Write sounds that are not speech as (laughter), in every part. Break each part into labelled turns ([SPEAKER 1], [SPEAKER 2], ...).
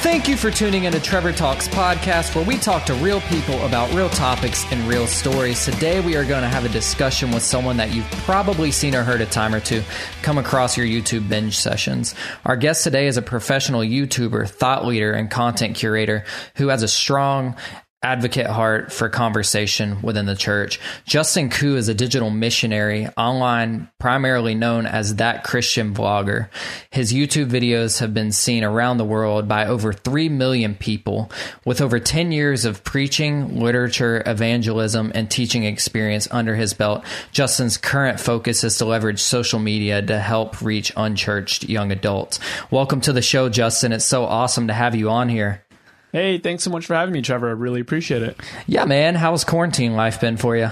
[SPEAKER 1] Thank you for tuning into Trevor Talks podcast, where we talk to real people about real topics and real stories. Today, we are going to have a discussion with someone that you've probably seen or heard a time or two come across your YouTube binge sessions. Our guest today is a professional YouTuber, thought leader, and content curator who has a strong advocate heart for conversation within the church. Justin Khoe is a digital missionary online, primarily known as that Christian vlogger. His YouTube videos have been seen around the world by over 3 million people. With over 10 years of preaching, literature, evangelism, and teaching experience under his belt, Justin's current focus is to leverage social media to help reach unchurched young adults. Welcome to the show, Justin. It's so awesome to have you on here.
[SPEAKER 2] Hey, thanks so much for having me, Trevor. I really appreciate it.
[SPEAKER 1] Yeah, man. How's quarantine life been for you?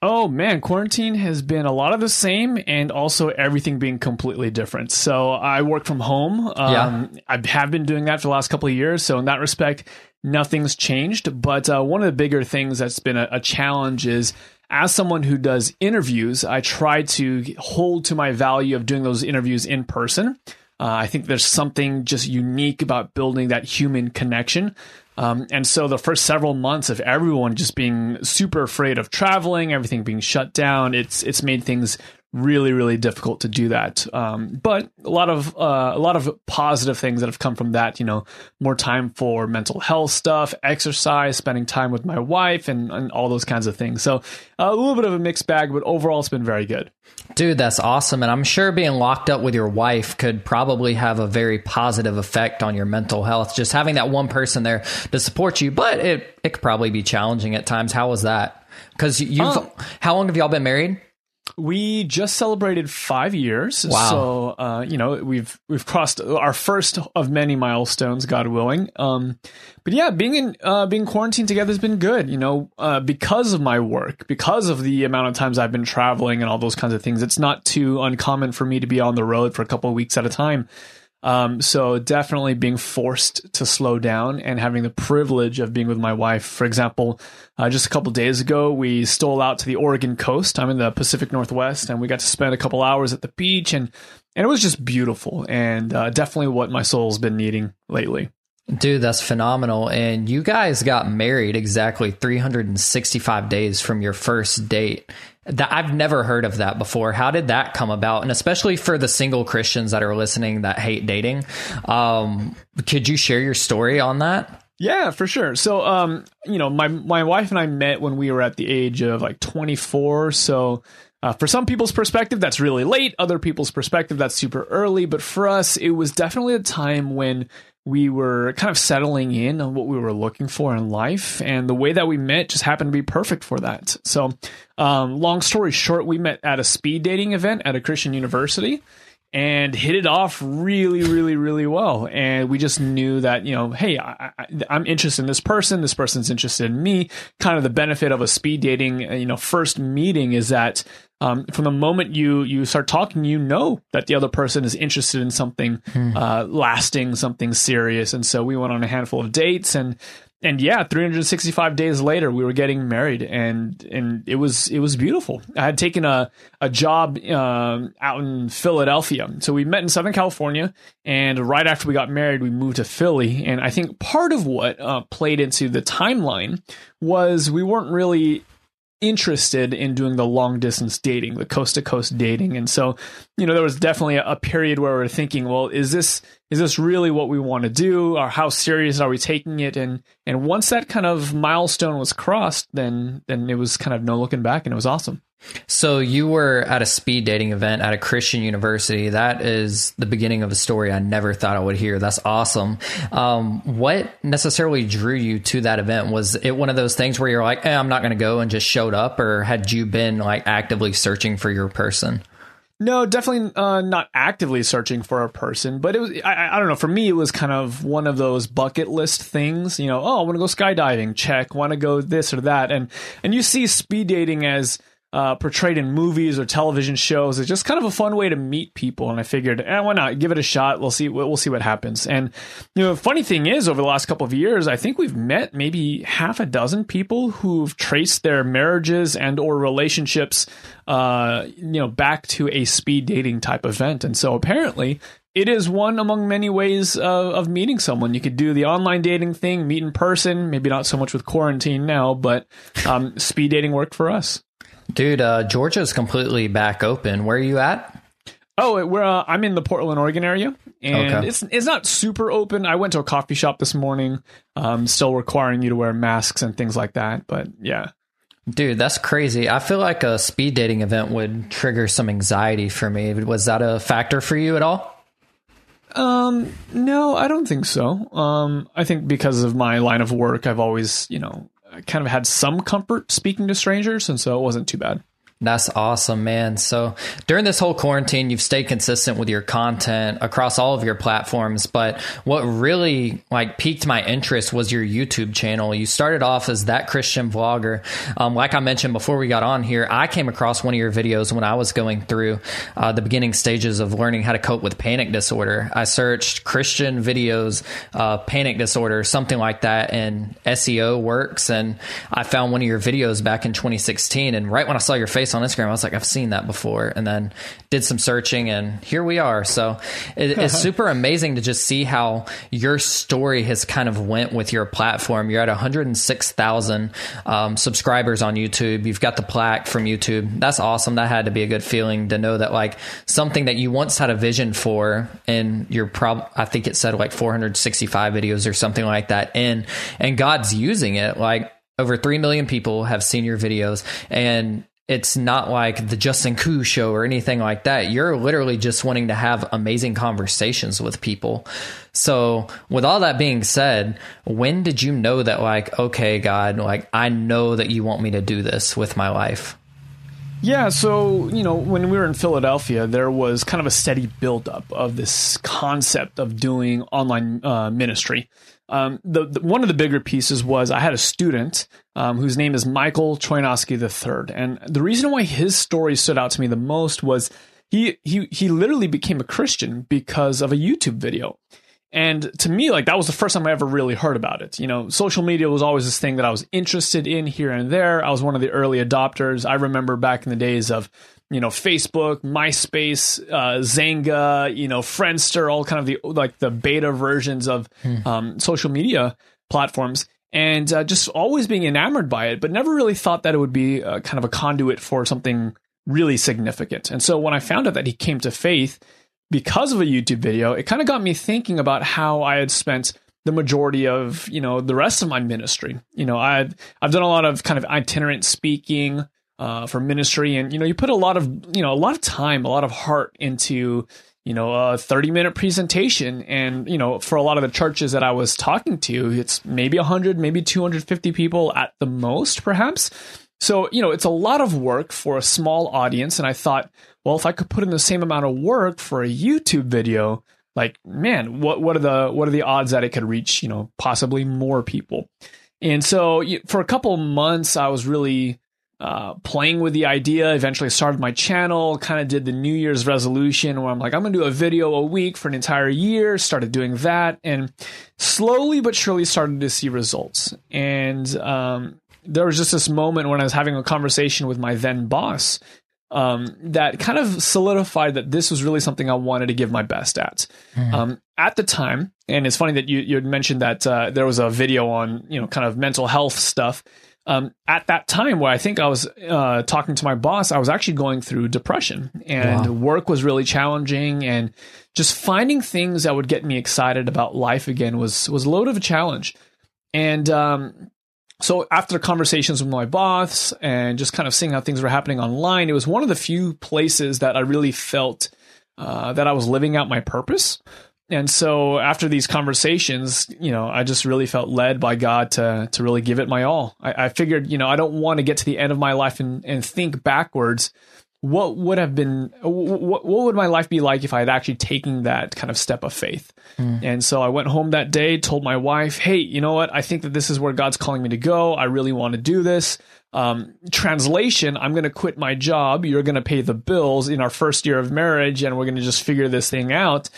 [SPEAKER 2] Oh man, quarantine has been a lot of the same and also everything being completely different. So I work from home. Um, yeah. I have been doing that for the last couple of years. So in that respect, nothing's changed. But uh, one of the bigger things that's been a, a challenge is as someone who does interviews, I try to hold to my value of doing those interviews in person. Uh, I think there's something just unique about building that human connection. Um, and so the first several months of everyone just being super afraid of traveling, everything being shut down, it's it's made things really really difficult to do that. Um, but a lot of uh, a lot of positive things that have come from that you know more time for mental health stuff exercise spending time with my wife and, and all those kinds of things. So a little bit of a mixed bag but overall it's been very good.
[SPEAKER 1] Dude that's awesome. And i'm sure being locked up with your wife could probably have a very positive effect on your mental health. Just having that one person there to support you but it, it could probably be challenging at times. How was that? Because you've um, how long have y'all been married
[SPEAKER 2] we just celebrated five years.
[SPEAKER 1] Wow.
[SPEAKER 2] So, uh, you know, we've, we've crossed our first of many milestones, God willing. Um, but yeah, being in, uh, being quarantined together has been good, you know, uh, because of my work, because of the amount of times I've been traveling and all those kinds of things. It's not too uncommon for me to be on the road for a couple of weeks at a time. Um, so definitely being forced to slow down and having the privilege of being with my wife. For example, uh, just a couple days ago, we stole out to the Oregon coast. I'm in the Pacific Northwest, and we got to spend a couple hours at the beach, and and it was just beautiful, and uh, definitely what my soul's been needing lately.
[SPEAKER 1] Dude, that's phenomenal. And you guys got married exactly 365 days from your first date. That I've never heard of that before. How did that come about? And especially for the single Christians that are listening that hate dating, um, could you share your story on that?
[SPEAKER 2] Yeah, for sure. So, um, you know, my my wife and I met when we were at the age of like 24. So, uh, for some people's perspective, that's really late. Other people's perspective, that's super early. But for us, it was definitely a time when we were kind of settling in on what we were looking for in life and the way that we met just happened to be perfect for that. So um, long story short we met at a speed dating event at a christian university and hit it off really really really well and we just knew that you know hey I, am interested in this person this person's interested in me kind of the benefit of a speed dating you know first meeting is that um, from the moment you you start talking, you know that the other person is interested in something hmm. uh, lasting, something serious. And so we went on a handful of dates, and and yeah, 365 days later, we were getting married, and and it was it was beautiful. I had taken a a job um, out in Philadelphia, so we met in Southern California, and right after we got married, we moved to Philly. And I think part of what uh, played into the timeline was we weren't really interested in doing the long distance dating, the coast to coast dating. And so, you know, there was definitely a, a, period where we are thinking, well, is this is this really what we want to do or how serious are we taking it? And and once that kind of milestone was crossed, then then it was kind of no looking back and it was awesome.
[SPEAKER 1] So you were at a speed dating event at a Christian university. That is the beginning of a story I never thought I would hear. That's awesome. Um, what necessarily drew you to that event? Was it one of those things where you're like, eh, I'm not going to go and just showed up, or had you been like actively searching for your person?
[SPEAKER 2] No, definitely uh, not actively searching for a person, but it was, I, I, don't know, for me, it was kind of one of those bucket list things, you know, oh, I want to go skydiving, check, want to go this or that. And, and you see speed dating as, uh, portrayed in movies or television shows. It's just kind of a fun way to meet people, and I figured, eh, why not give it a shot? We'll see. We'll see what happens. And you know, funny thing is, over the last couple of years, I think we've met maybe half a dozen people who've traced their marriages and or relationships, uh, you know, back to a speed dating type event. And so apparently, it is one among many ways of, of meeting someone. You could do the online dating thing, meet in person. Maybe not so much with quarantine now, but um, speed dating worked for us.
[SPEAKER 1] Dude, uh, Georgia's completely back open. Where are you at?
[SPEAKER 2] Oh, we're uh, I'm in the Portland, Oregon area, and okay. it's it's not super open. I went to a coffee shop this morning, um, still requiring you to wear masks and things like that. But yeah,
[SPEAKER 1] dude, that's crazy. I feel like a speed dating event would trigger some anxiety for me. Was that a factor for you at all?
[SPEAKER 2] Um, no, I don't think so. Um, I think because of my line of work, I've always, you know, kind of had some comfort speaking to strangers, and so it wasn't too bad.
[SPEAKER 1] That's awesome, man. So during this whole quarantine, you've stayed consistent with your content across all of your platforms. But what really like piqued my interest was your YouTube channel. You started off as that Christian vlogger. Um, like I mentioned before we got on here, I came across one of your videos when I was going through uh, the beginning stages of learning how to cope with panic disorder. I searched Christian videos, uh, panic disorder, something like that, and SEO works. And I found one of your videos back in 2016. And right when I saw your on Instagram. I was like, I've seen that before, and then did some searching, and here we are. So it, it's (laughs) super amazing to just see how your story has kind of went with your platform. You're at 106,000 um, subscribers on YouTube. You've got the plaque from YouTube. That's awesome. That had to be a good feeling to know that like something that you once had a vision for, and you're prob I think it said like 465 videos or something like that in, and God's using it like over 3 million people have seen your videos and it's not like the Justin Khoe show or anything like that. You're literally just wanting to have amazing conversations with people. So, with all that being said, when did you know that, like, okay, God, like, I know that you want me to do this with my life?
[SPEAKER 2] Yeah, so, you know, when we were in Philadelphia, there was kind of a steady buildup of this concept of doing online uh, ministry. Um, the, the, one of the bigger pieces was I had a student um, whose name is Michael Troinosky III, and the reason why his story stood out to me the most was he he he literally became a Christian because of a YouTube video. And to me, like that was the first time I ever really heard about it. You know, social media was always this thing that I was interested in here and there. I was one of the early adopters. I remember back in the days of you know Facebook, MySpace, uh, Xanga, you know Friendster, all kind of the like the beta versions of hmm. um, social media platforms, and uh, just always being enamored by it, but never really thought that it would be uh, kind of a conduit for something really significant. And so when I found out that he came to faith because of a YouTube video, it kind of got me thinking about how I had spent the majority of you know the rest of my ministry. You know, I've I've done a lot of kind of itinerant speaking uh, for ministry, and you know, you put a lot of you know a lot of time, a lot of heart into you know a 30 minute presentation. And you know for a lot of the churches that i was talking to it's maybe 100 maybe 250 people at the most perhaps. So you know it's a lot of work for a small audience. And i thought well if i could put in the same amount of work for a youtube video like man what what are the what are the odds that it could reach you know possibly more people? And so for a couple months i was really uh, playing with the idea. Eventually, started my channel. Kind of did the New Year's resolution where I'm like, I'm gonna do a video a week for an entire year. Started doing that, and slowly but surely started to see results. And um, there was just this moment when I was having a conversation with my then boss. Um, that kind of solidified that this was really something I wanted to give my best at. Mm. Um, at the time, and it's funny that you you had mentioned that uh, there was a video on you know kind of mental health stuff um, at that time where I think I was uh, talking to my boss, I was actually going through depression and wow. work was really challenging and just finding things that would get me excited about life again was was a load of a challenge. And um, so after conversations with my boss and just kind of seeing how things were happening online, it was one of the few places that I really felt uh, that I was living out my purpose and so after these conversations, you know, I just really felt led by God to to really give it my all. I, I figured, you know, I don't want to get to the end of my life and, and think backwards. What would have been what, what would my life be like if I had actually taken that kind of step of faith? Mm. And so I went home that day, told my wife, "Hey, you know what? I think that this is where God's calling me to go. I really want to do this." Um, translation: I'm going to quit my job. You're going to pay the bills in our first year of marriage, and we're going to just figure this thing out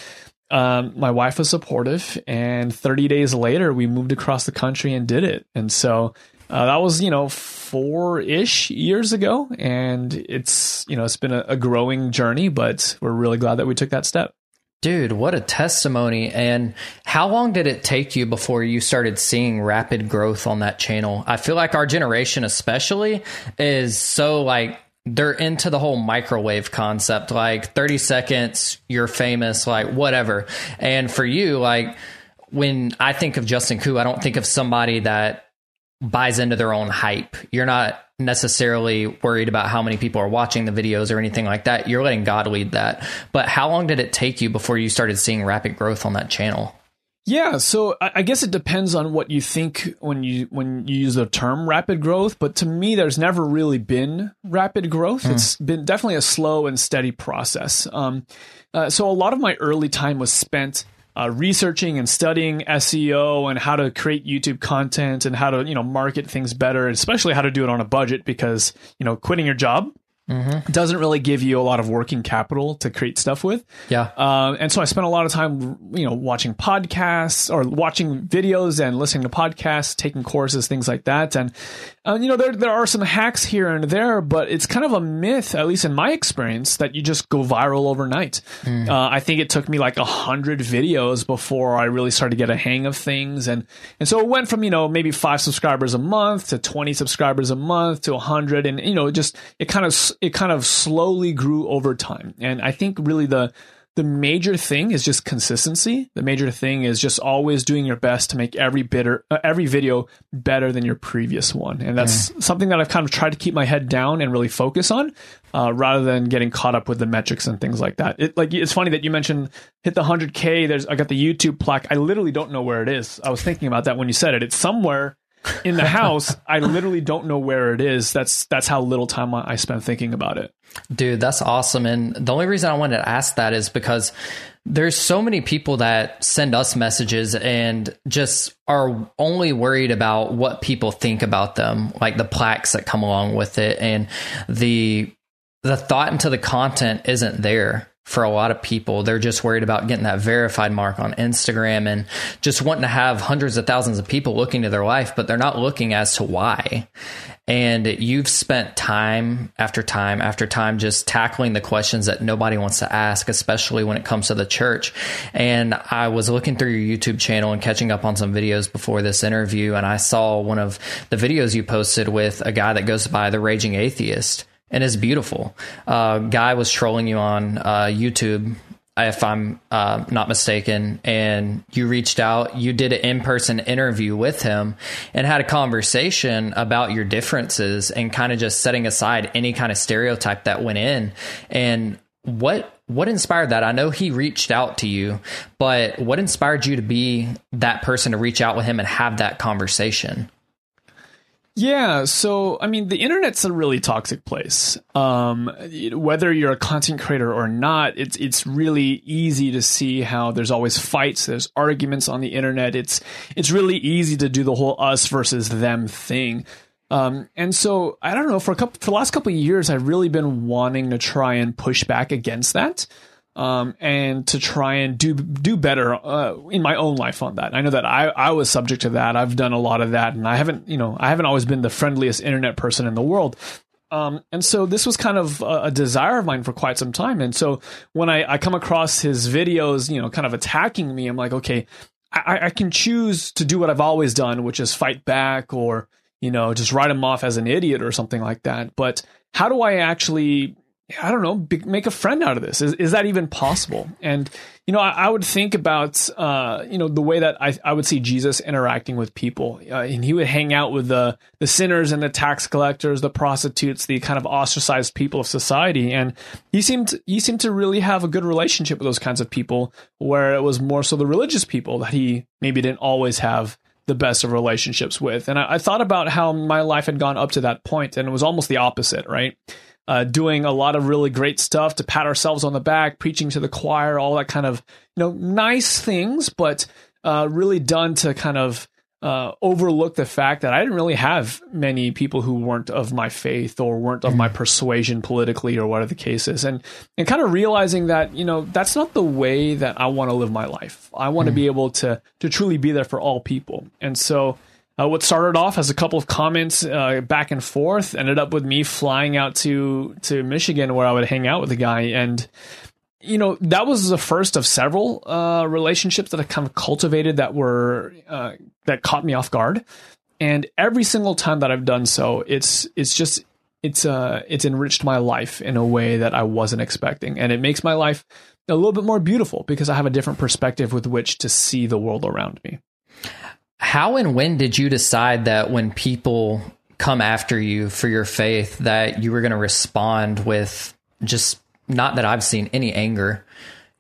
[SPEAKER 2] um, my wife was supportive, and 30 days later, we moved across the country and did it. And so uh, that was, you know, four ish years ago, and it's, you know, it's been a, a growing journey, but we're really glad that we took that step.
[SPEAKER 1] Dude, what a testimony. And how long did it take you before you started seeing rapid growth on that channel? I feel like our generation, especially, is so like they're into the whole microwave concept like 30 seconds, you're famous, like whatever. And for you, like when I think of Justin Khoe, I don't think of somebody that buys into their own hype. You're not necessarily worried about how many people are watching the videos or anything like that. You're letting God lead that. But how long did it take you before you started seeing rapid growth on that channel?
[SPEAKER 2] Yeah, so I guess it depends on what you think when you when you use the term rapid growth. But to me, there's never really been rapid growth. Mm. It's been definitely a slow and steady process. Um, uh, so a lot of my early time was spent uh, researching and studying SEO and how to create YouTube content and how to you know market things better, especially how to do it on a budget because you know quitting your job Mm-hmm. doesn't really give you a lot of working capital to create stuff with.
[SPEAKER 1] Yeah.
[SPEAKER 2] Uh, and so I spent a lot of time, you know, watching podcasts or watching videos and listening to podcasts, taking courses, things like that. And, uh, you know, there, there are some hacks here and there, but it's kind of a myth, at least in my experience, that you just go viral overnight. Mm. Uh, I think it took me like a hundred videos before I really started to get a hang of things. And, and so it went from, you know, maybe five subscribers a month to 20 subscribers a month to a hundred. And, you know, just, it kind of, it kind of slowly grew over time. And I think really the the major thing is just consistency. The major thing is just always doing your best to make every bitter uh, every video better than your previous one. And that's mm. something that I've kind of tried to keep my head down and really focus on, uh, rather than getting caught up with the metrics and things like that. It like it's funny that you mentioned hit the 100k. There's I got the YouTube plaque. I literally don't know where it is. I was thinking about that when you said it. It's somewhere in the house, I literally don't know where it is. That's that's how little time I spent thinking about it.
[SPEAKER 1] Dude, that's awesome. And the only reason I wanted to ask that is because there's so many people that send us messages and just are only worried about what people think about them, like the plaques that come along with it and the the thought into the content isn't there for a lot of people. They're just worried about getting that verified mark on Instagram and just wanting to have hundreds of thousands of people looking to their life, but they're not looking as to why. And you've spent time after time after time just tackling the questions that nobody wants to ask, especially when it comes to the church. And I was looking through your YouTube channel and catching up on some videos before this interview, and I saw one of the videos you posted with a guy that goes by the Raging Atheist and it's beautiful. Uh, guy was trolling you on uh, YouTube, if I'm uh, not mistaken, and you reached out. You did an in person interview with him and had a conversation about your differences and kind of just setting aside any kind of stereotype that went in. And what what inspired that? I know he reached out to you, but what inspired you to be that person to reach out with him and have that conversation?
[SPEAKER 2] Yeah, so I mean, the internet's a really toxic place. Um, whether you're a content creator or not, it's it's really easy to see how there's always fights, there's arguments on the internet. It's it's really easy to do the whole us versus them thing. Um, and so I don't know for a couple for the last couple of years, I've really been wanting to try and push back against that um, and to try and do do better uh, in my own life on that. I know that I, I was subject to that. I've done a lot of that, and I haven't you know I haven't always been the friendliest internet person in the world. Um, and so this was kind of a, a, desire of mine for quite some time. And so when I, I come across his videos, you know, kind of attacking me, I'm like, okay, I, I can choose to do what I've always done, which is fight back or you know just write him off as an idiot or something like that. But how do I actually I don't know, make a friend out of this. Is, is that even possible? And, you know, I, I would think about, uh, you know, the way that I, I would see Jesus interacting with people. Uh, and he would hang out with the, the sinners and the tax collectors, the prostitutes, the kind of ostracized people of society. And he seemed, he seemed to really have a good relationship with those kinds of people, where it was more so the religious people that he maybe didn't always have the best of relationships with. And I, I thought about how my life had gone up to that point, and it was almost the opposite, right? Uh, doing a lot of really great stuff to pat ourselves on the back, preaching to the choir, all that kind of you know nice things, but uh, really done to kind of uh, overlook the fact that I didn't really have many people who weren't of my faith or weren't of my mm. persuasion politically or whatever the case is, and and kind of realizing that you know that's not the way that I want to live my life. I want to mm. be able to to truly be there for all people, and so uh, what started off as a couple of comments uh, back and forth ended up with me flying out to to Michigan where I would hang out with the guy and you know, that was the first of several uh, relationships that I kind of cultivated that were uh, that caught me off guard. And every single time that I've done so, it's it's just it's uh it's enriched my life in a way that I wasn't expecting, and it makes my life a little bit more beautiful because I have a different perspective with which to see the world around me.
[SPEAKER 1] How and when did you decide that when people come after you for your faith that you were going to respond with just not that I've seen any anger.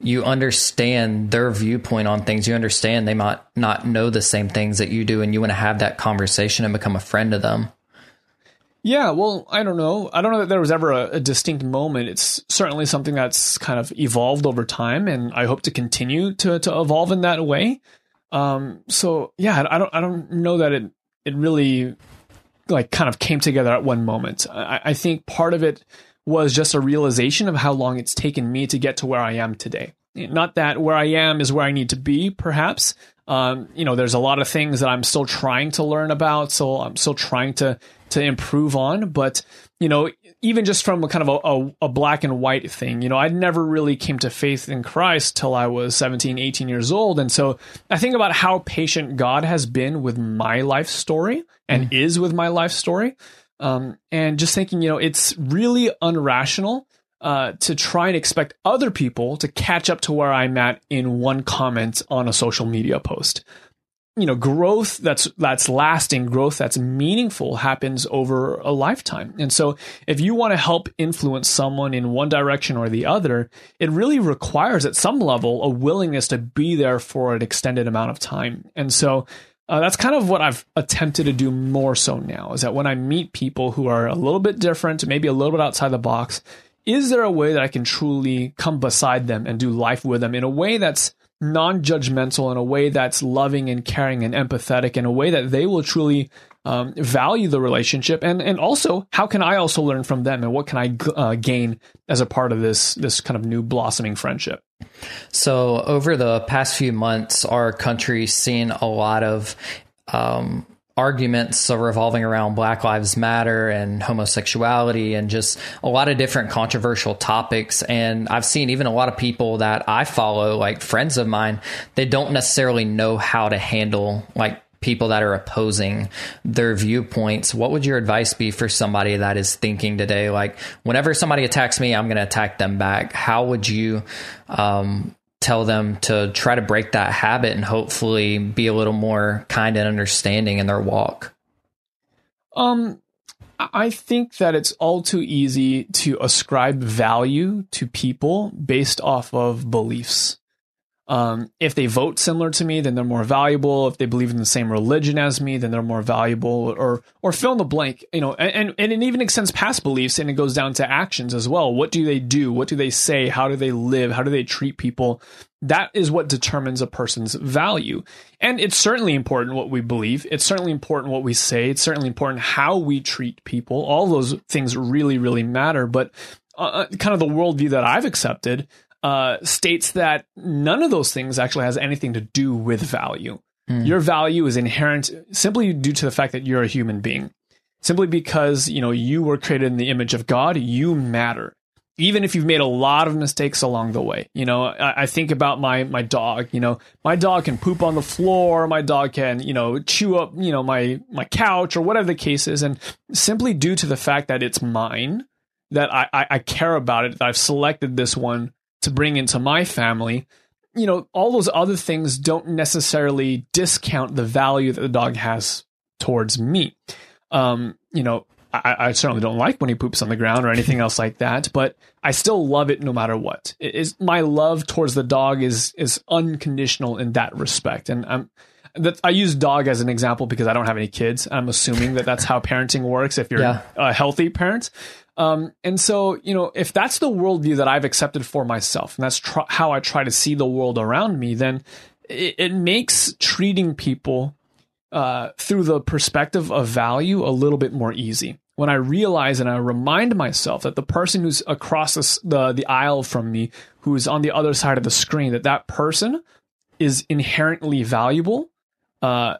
[SPEAKER 1] You understand their viewpoint on things. You understand they might not know the same things that you do, and you want to have that conversation and become a friend of them.
[SPEAKER 2] Yeah, well, I don't know. I don't know that there was ever a, a, distinct moment. It's certainly something that's kind of evolved over time, and I hope to continue to to evolve in that way. Um, so yeah, I don't I don't know that it it really like kind of came together at one moment. I, I think part of it was just a realization of how long it's taken me to get to where I am today. Not that where I am is where I need to be, perhaps. Um, you know, there's a lot of things that I'm still trying to learn about, so I'm still trying to to improve on. But you know, even just from a kind of a, a, a, black and white thing, you know, I never really came to faith in Christ till I was 17, 18 years old. And so I think about how patient God has been with my life story and mm. is with my life story. Um, and just thinking, you know, it's really unrational uh, to try and expect other people to catch up to where I'm at in one comment on a social media post you know growth that's that's lasting growth that's meaningful happens over a lifetime. And so if you want to help influence someone in one direction or the other it really requires at some level a willingness to be there for an extended amount of time. And so uh, that's kind of what I've attempted to do more so now is that when I meet people who are a little bit different, maybe a little bit outside the box, is there a way that I can truly come beside them and do life with them in a way that's non judgmental, in a way that's loving and caring and empathetic, in a way that they will truly um, value the relationship, and and also how can I also learn from them, and what can I uh, gain as a part of this this kind of new blossoming friendship.
[SPEAKER 1] So over the past few months, our country's seen a lot of um, arguments are revolving around Black Lives Matter and homosexuality and just a lot of different controversial topics. And I've seen even a lot of people that I follow, like friends of mine, they don't necessarily know how to handle like people that are opposing their viewpoints, what would your advice be for somebody that is thinking today, like, whenever somebody attacks me, I'm going to attack them back? How would you um, tell them to try to break that habit and hopefully be a little more kind and understanding in their walk?
[SPEAKER 2] Um, I think that it's all too easy to ascribe value to people based off of beliefs. Um, if they vote similar to me, then they're more valuable. If they believe in the same religion as me, then they're more valuable. Or or fill in the blank, you know. And and it even extends past beliefs, and it goes down to actions as well. What do they do? What do they say? How do they live? How do they treat people? That is what determines a person's value. And it's certainly important what we believe. It's certainly important what we say. It's certainly important how we treat people. All those things really, really matter. But uh, uh kind of the worldview that I've accepted uh, states that none of those things actually has anything to do with value. Mm. Your value is inherent simply due to the fact that you're a human being. Simply because, you know, you were created in the image of God, you matter. Even if you've made a lot of mistakes along the way. You know, I, I think about my my dog, you know, my dog can poop on the floor, my dog can, you know, chew up, you know, my my couch or whatever the case is. And simply due to the fact that it's mine, that I, I, I care about it, that I've selected this one to bring into my family, you know, all those other things don't necessarily discount the value that the dog has towards me. Um, you know, I, I, certainly don't like when he poops on the ground or anything else like that, but I still love it no matter what. It is my love towards the dog is is unconditional in that respect, and I'm. That, I use dog as an example because I don't have any kids. I'm assuming that that's how parenting works if you're yeah. a healthy parent. Um, and so, you know, if that's the worldview that I've accepted for myself, and that's tr- how I try to see the world around me, then it, it makes treating people uh, through the perspective of value a little bit more easy. When I realize and I remind myself that the person who's across the, the, the aisle from me, who's on the other side of the screen, that that person is inherently valuable, uh,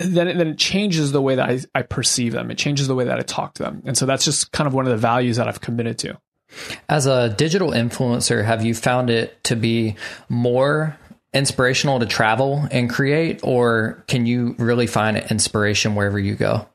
[SPEAKER 2] then it, then it changes the way that I, I perceive them. It changes the way that I talk to them. And so that's just kind of one of the values that I've committed to.
[SPEAKER 1] As a digital influencer, have you found it to be more inspirational to travel and create, or can you really find inspiration wherever you go?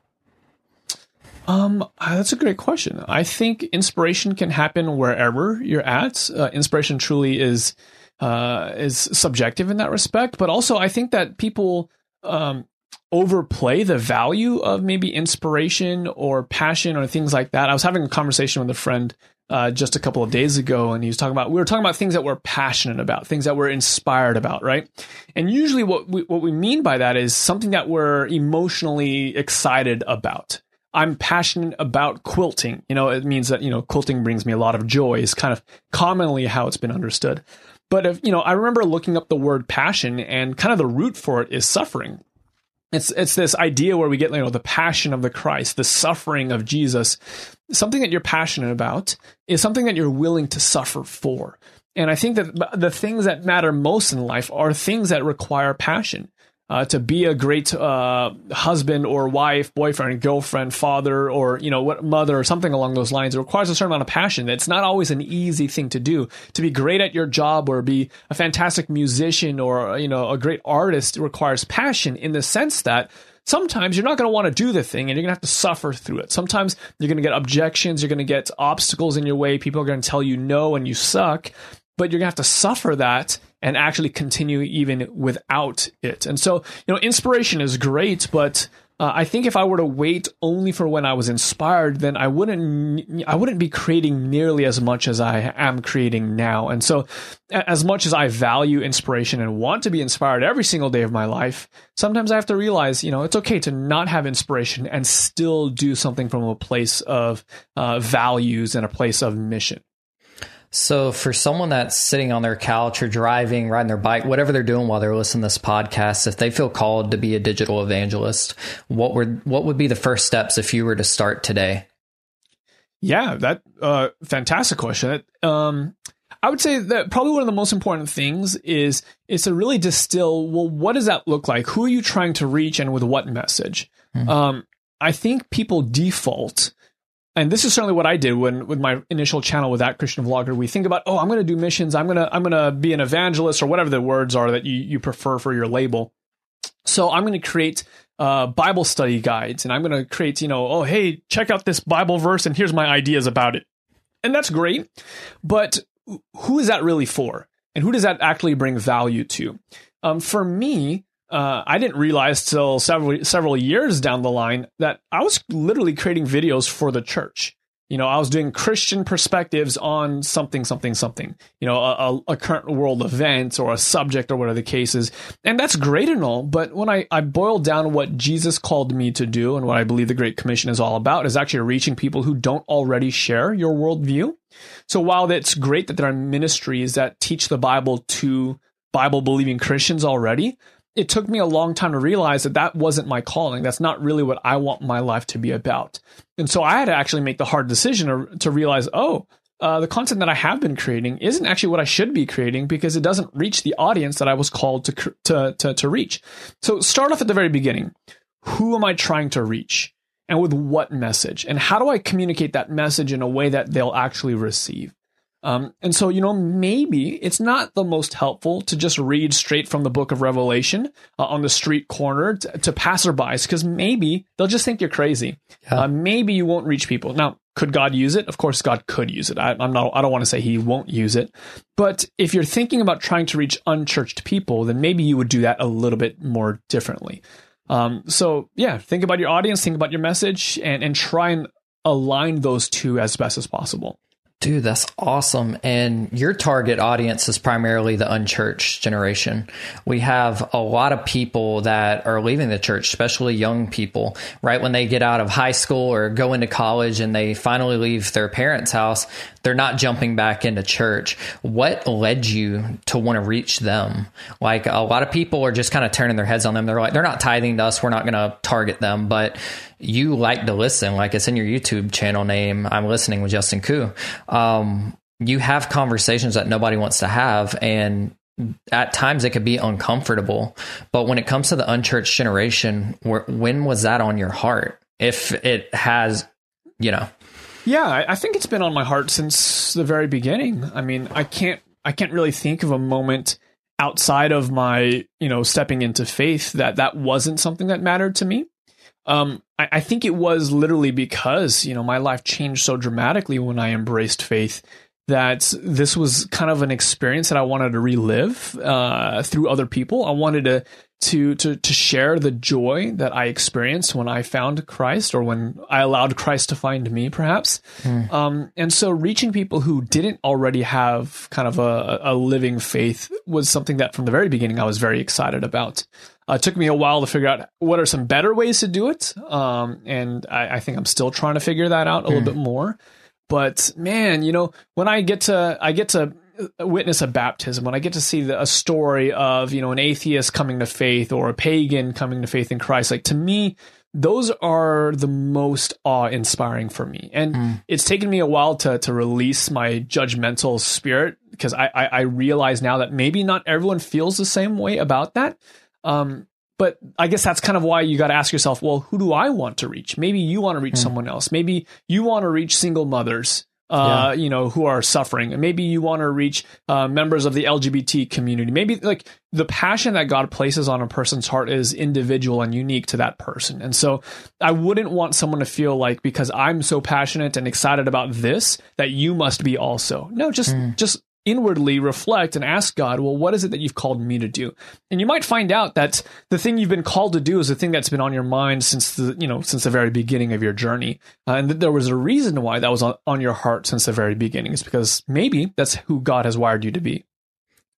[SPEAKER 2] Um, uh, that's a great question. I think inspiration can happen wherever you're at. Uh, inspiration truly is uh, is subjective in that respect, but also I think that people um, overplay the value of maybe inspiration or passion or things like that. I was having a conversation with a friend uh, just a couple of days ago, and he was talking about we were talking about things that we're passionate about, things that we're inspired about, right? And usually, what we, what we mean by that is something that we're emotionally excited about. I'm passionate about quilting. You know, it means that you know quilting brings me a lot of joy. Is kind of commonly how it's been understood. But if you know, I remember looking up the word passion, and kind of the root for it is suffering. It's it's this idea where we get you know the passion of the Christ, the suffering of Jesus. Something that you're passionate about is something that you're willing to suffer for. And I think that the things that matter most in life are things that require passion uh, to be a great uh, husband or wife, boyfriend, girlfriend, father, or you know what mother or something along those lines. It requires a certain amount of passion. It's not always an easy thing to do. To be great at your job or be a fantastic musician or you know a great artist requires passion in the sense that sometimes you're not going to want to do the thing and you're going to have to suffer through it. Sometimes you're going to get objections, you're going to get obstacles in your way. People are going to tell you no and you suck but you're gonna have to suffer that and actually continue even without it. And so, you know, inspiration is great, but uh, I think if I were to wait only for when I was inspired, then I wouldn't I wouldn't be creating nearly as much as I am creating now. And so, as much as I value inspiration and want to be inspired every single day of my life, sometimes I have to realize, you know, it's okay to not have inspiration and still do something from a place of uh, values and a place of mission.
[SPEAKER 1] So, for someone that's sitting on their couch or driving, riding their bike, whatever they're doing while they're listening to this podcast, if they feel called to be a digital evangelist, what would what would be the first steps if you were to start today?
[SPEAKER 2] Yeah, that uh, fantastic question. Um, I would say that probably one of the most important things is is to really distill. Well, what does that look like? Who are you trying to reach, and with what message? Mm-hmm. Um, I think people default and this is certainly what I did when with my initial channel with that Christian vlogger. We think about, oh, I'm going to do missions. I'm going to I'm going to be an evangelist or whatever the words are that you you prefer for your label. So I'm going to create uh, Bible study guides, and I'm going to create, you know, oh, hey, check out this Bible verse, and here's my ideas about it, and that's great. But who is that really for, and who does that actually bring value to? Um, for me, uh, I didn't realize till several several years down the line that I was literally creating videos for the church. You know, I was doing Christian perspectives on something, something, something. You know, a, a current world event or a subject or whatever the case is, and that's great and all. But when I I boiled down what Jesus called me to do and what I believe the Great Commission is all about is actually reaching people who don't already share your worldview. So while it's great that there are ministries that teach the Bible to Bible believing Christians already, it took me a long time to realize that that wasn't my calling. That's not really what I want my life to be about. And so I had to actually make the hard decision to, realize, oh, uh, the content that I have been creating isn't actually what I should be creating because it doesn't reach the audience that I was called to, to, to, to reach. So start off at the very beginning. Who am I trying to reach? And with what message? And how do I communicate that message in a way that they'll actually receive? Um, and so, you know, maybe it's not the most helpful to just read straight from the book of Revelation uh, on the street corner to, to passerbys because maybe they'll just think you're crazy. Yeah. Uh, maybe you won't reach people. Now, could God use it? Of course, God could use it. I, am not. I don't want to say He won't use it, but if you're thinking about trying to reach unchurched people, then maybe you would do that a little bit more differently. Um, so yeah, think about your audience, think about your message, and and try and align those two as best as possible.
[SPEAKER 1] Dude, that's awesome. And your target audience is primarily the unchurched generation. We have a lot of people that are leaving the church, especially young people, right when they get out of high school or go into college and they finally leave their parents' house, they're not jumping back into church. What led you to want to reach them? Like a lot of people are just kind of turning their heads on them. They're like, they're not tithing to us. We're not going to target them. But you like to listen, like it's in your YouTube channel name. I'm listening with Justin Khoe. Um, you have conversations that nobody wants to have. And at times it could be uncomfortable. But when it comes to the unchurched generation, when was that on your heart? If it has, you know,
[SPEAKER 2] Yeah, I think it's been on my heart since the very beginning. I mean, I can't I can't really think of a moment outside of my, you know, stepping into faith that that wasn't something that mattered to me. Um, I, I think it was literally because, you know, my life changed so dramatically when I embraced faith that this was kind of an experience that I wanted to relive uh, through other people. I wanted to to to to share the joy that I experienced when I found Christ, or when I allowed Christ to find me, perhaps. Mm. Um, and so, reaching people who didn't already have kind of a, a living faith was something that, from the very beginning, I was very excited about. Uh, it took me a while to figure out what are some better ways to do it, um, and I, I, think I'm still trying to figure that out a mm. little bit more. But man, you know, when I get to I get to witness a baptism, when I get to see the, a story of you know an atheist coming to faith or a pagan coming to faith in Christ, like to me, those are the most awe inspiring for me. And mm. it's taken me a while to to release my judgmental spirit because I, I, I realize now that maybe not everyone feels the same way about that. Um, but I guess that's kind of why you got to ask yourself, well, who do I want to reach? Maybe you want to reach mm. someone else. Maybe you want to reach single mothers, uh, yeah. you know, who are suffering. And Maybe you want to reach uh, members of the LGBT community. Maybe like the passion that God places on a person's heart is individual and unique to that person. And so I wouldn't want someone to feel like because I'm so passionate and excited about this that you must be also. No, just mm. just inwardly reflect and ask God, well, what is it that you've called me to do? And you might find out that the thing you've been called to do is the thing that's been on your mind since the, you know, since the very beginning of your journey. Uh, and that there was a reason why that was on, on your heart since the very beginning is because maybe that's who God has wired you to be.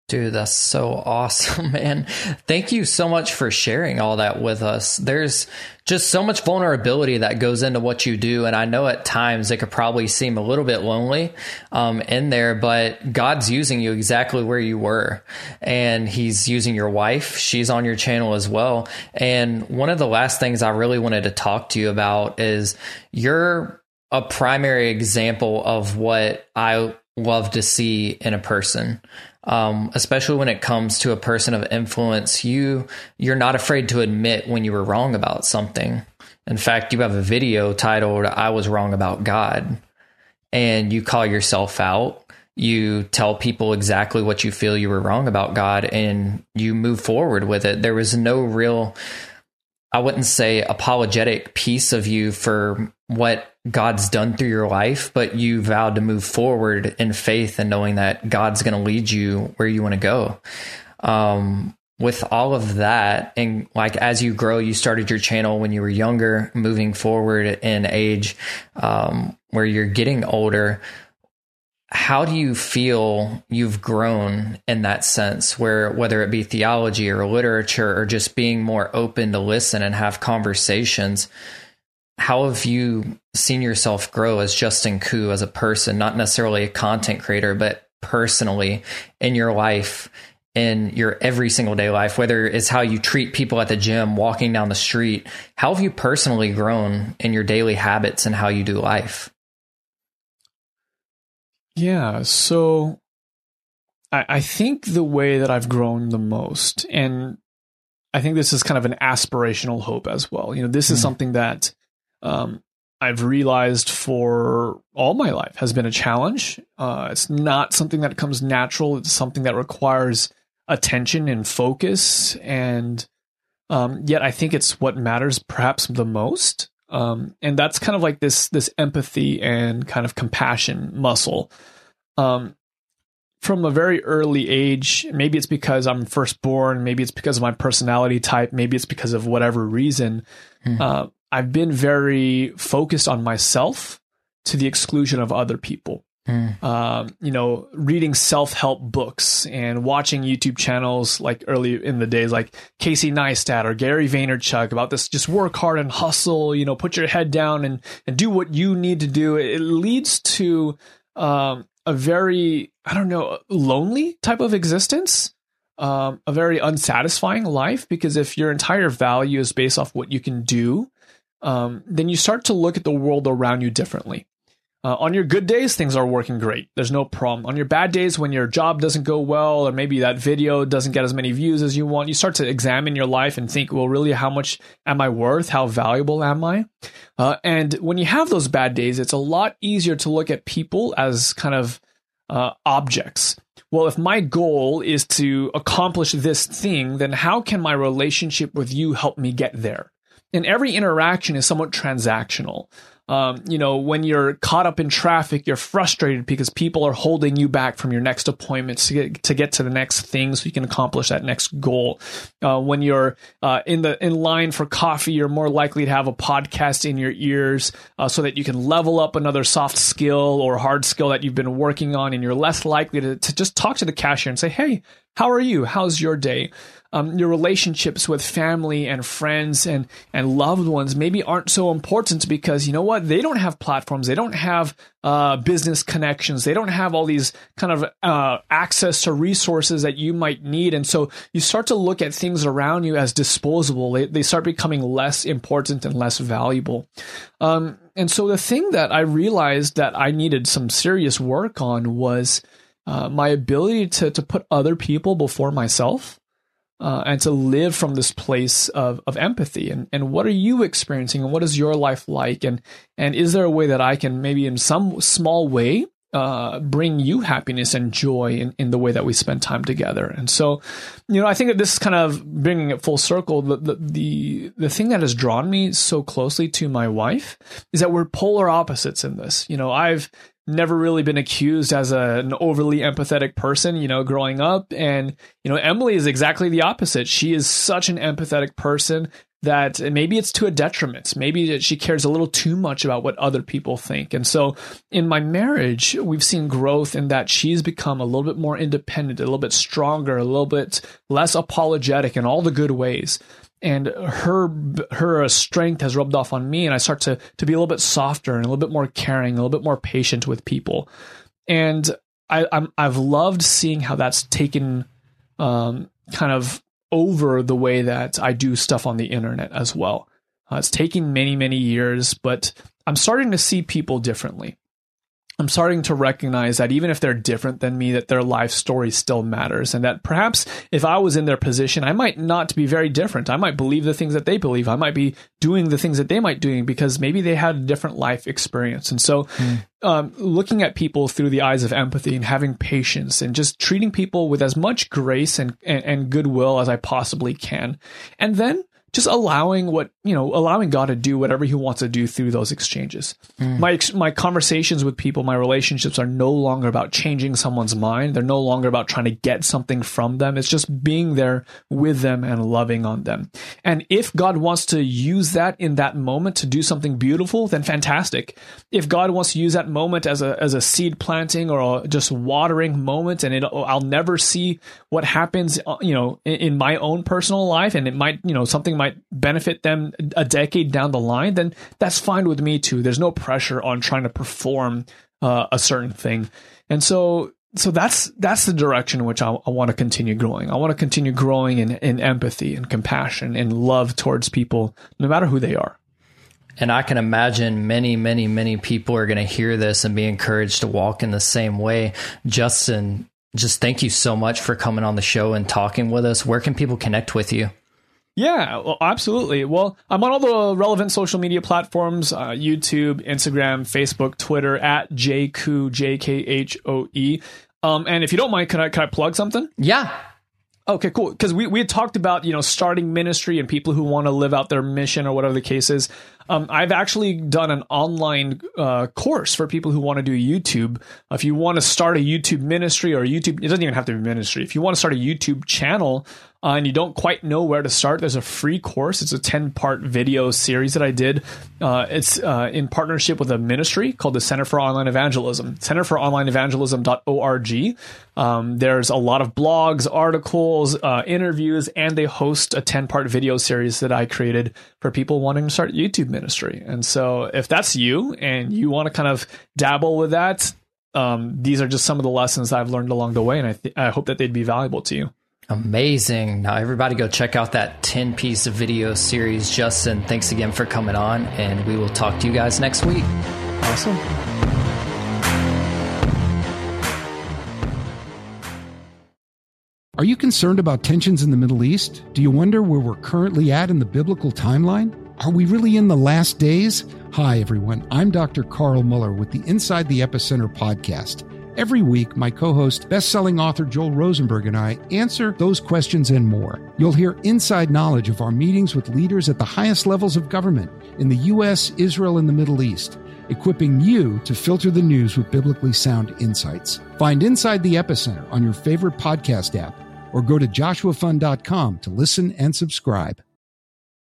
[SPEAKER 1] Dude, that's so awesome, (laughs) man. Thank you so much for sharing all that with us. There's just so much vulnerability that goes into what you do. And I know at times it could probably seem a little bit lonely um, in there, but God's using you exactly where you were. And He's using your wife. She's on your channel as well. And one of the last things I really wanted to talk to you about is you're a primary example of what I love to see in a person um, especially when it comes to a person of influence, you you're not afraid to admit when you were wrong about something. In fact, you have a video titled "I was wrong about God," and you call yourself out. You tell people exactly what you feel you were wrong about God, and you move forward with it. There was no real I wouldn't say apologetic piece of you for what God's done through your life, but you vowed to move forward in faith and knowing that God's going to lead you where you want to go. Um, with all of that, and like as you grow, you started your channel when you were younger, moving forward in age, um, where you're getting older how do you feel you've grown in that sense where whether it be theology or literature or just being more open to listen and have conversations how have you seen yourself grow as Justin Khoe as a person not necessarily a content creator but personally in your life in your every single day life whether it's how you treat people at the gym walking down the street how have you personally grown in your daily habits and how you do life
[SPEAKER 2] yeah. So I, I think the way that I've grown the most, and I think this is kind of an aspirational hope as well. You know, this is mm. something that um, I've realized for all my life has been a challenge. Uh, it's not something that comes natural. It's something that requires attention and focus, and um, yet I think it's what matters perhaps the most. Um, and that's kind of like this this empathy and kind of compassion muscle. Um, from a very early age, maybe it's because I'm first born, maybe it's because of my personality type, maybe it's because of whatever reason. Mm. Uh, I've been very focused on myself to the exclusion of other people. Mm. Um, you know, reading self help books and watching YouTube channels like early in the days, like Casey Neistat or Gary Vaynerchuk about this just work hard and hustle, you know, put your head down and, and do what you need to do. It leads to um, a very, I don't know, lonely type of existence. Um, a very unsatisfying life because if your entire value is based off what you can do, um, then you start to look at the world around you differently. Uh, on your good days, things are working great. There's no problem. On your bad days, when your job doesn't go well, or maybe that video doesn't get as many views as you want, you start to examine your life and think, well, really, how much am I worth? How valuable am I? Uh, and when you have those bad days, it's a lot easier to look at people as kind of uh, objects. Well, if my goal is to accomplish this thing, then how can my relationship with you help me get there? And every interaction is somewhat transactional. Um, you know, when you're caught up in traffic, you're frustrated because people are holding you back from your next appointments to get to, get to the next thing so you can accomplish that next goal. Uh, when you're uh, in the in line for coffee, you're more likely to have a podcast in your ears uh, so that you can level up another soft skill or hard skill that you've been working on, and you're less likely to, to just talk to the cashier and say, "Hey, how are you? How's your day?" Um, your relationships with family and friends and and loved ones maybe aren't so important because you know what? They don't have platforms. They don't have uh, business connections. They don't have all these kind of uh, access to resources that you might need. And so you start to look at things around you as disposable. They, they start becoming less important and less valuable. Um, and so the thing that i realized that i needed some serious work on was uh, my ability to to put other people before myself uh, and to live from this place of, of empathy. And, and what are you experiencing and what is your life like? And and is there a way that I can maybe in some small way uh, bring you happiness and joy in, in the way that we spend time together? And so you know I think that this is kind of bringing it full circle. The, the the the thing that has drawn me so closely to my wife is that we're polar opposites in this. You know I've never really been accused as a, an overly empathetic person, you know, growing up. And, you know, Emily is exactly the opposite. She is such an empathetic person that maybe it's to a detriment. Maybe she cares a little too much about what other people think. And so in my marriage, we've seen growth in that she's become a little bit more independent, a little bit stronger, a little bit less apologetic in all the good ways and her her strength has rubbed off on me and i start to to be a little bit softer and a little bit more caring a little bit more patient with people. And i I'm, i've loved seeing how that's taken um, kind of over the way that i do stuff on the internet as well. Uh, it's taking many many years but i'm starting to see people differently I'm starting to recognize that even if they're different than me, that their life story still matters. And that perhaps if I was in their position, I might not be very different. I might believe the things that they believe. I might be doing the things that they might be doing because maybe they had a different life experience. And so, mm. um, looking at people through the eyes of empathy and having patience and just treating people with as much grace and, and, and goodwill as I possibly can. And then just allowing what you know allowing god to do whatever he wants to do through those exchanges. Mm. my my conversations with people my relationships are no longer about changing someone's mind. They're no longer about trying to get something from them. It's just being there with them and loving on them. And if god wants to use that in that moment to do something beautiful then fantastic. If god wants to use that moment as a as a seed planting or a just watering moment and it, i'll never see what happens uh, you know in, in my own personal life and it might you know something might benefit them a decade down the line, then that's fine with me too. There's no pressure on trying to perform uh, a certain thing. And so so that's that's the direction in which I, I want to continue growing. I want to continue growing in, in empathy and compassion and love towards people, no matter who they are.
[SPEAKER 1] And I can imagine many, many, many people are going to hear this and be encouraged to walk in the same way. Justin, just thank you so much for coming on the show and talking with us. Where can people connect with you?
[SPEAKER 2] Yeah, well, absolutely. Well, I'm on all the relevant social media platforms uh, YouTube, Instagram, Facebook, Twitter at JKHOE, J K H O E. Um, and if you don't mind, can I, can I plug something?
[SPEAKER 1] Yeah.
[SPEAKER 2] Okay, cool. Because we, we had talked about, you know, starting ministry and people who want to live out their mission or whatever the case is. Um, I've actually done an online uh, course for people who want to do YouTube. If you want to start a YouTube ministry or YouTube, it doesn't even have to be ministry. If you want to start a YouTube channel, uh, and you don't quite know where to start, there's a free course. It's a 10 part video series that I did. Uh, it's uh, in partnership with a ministry called the Center for Online Evangelism, centerforonlineevangelism.org. Um, there's a lot of blogs, articles, uh, interviews, and they host a 10 part video series that I created for people wanting to start YouTube ministry. And so if that's you and you want to kind of dabble with that, um, these are just some of the lessons I've learned along the way, and I, th- I hope that they'd be valuable to you.
[SPEAKER 1] Amazing. Now, everybody, go check out that 10 piece video series. Justin, thanks again for coming on, and we will talk to you guys next week.
[SPEAKER 2] Awesome.
[SPEAKER 3] Are you concerned about tensions in the Middle East? Do you wonder where we're currently at in the biblical timeline? Are we really in the last days? Hi, everyone. I'm Dr. Carl Moeller with the Inside the Epicenter podcast. Every week, my co host, best selling author Joel Rosenberg, and I answer those questions and more. You'll hear inside knowledge of our meetings with leaders at the highest levels of government in the U.S., Israel, and the Middle East, equipping you to filter the news with biblically sound insights. Find Inside the Epicenter on your favorite podcast app or go to joshuafund.com to listen and subscribe.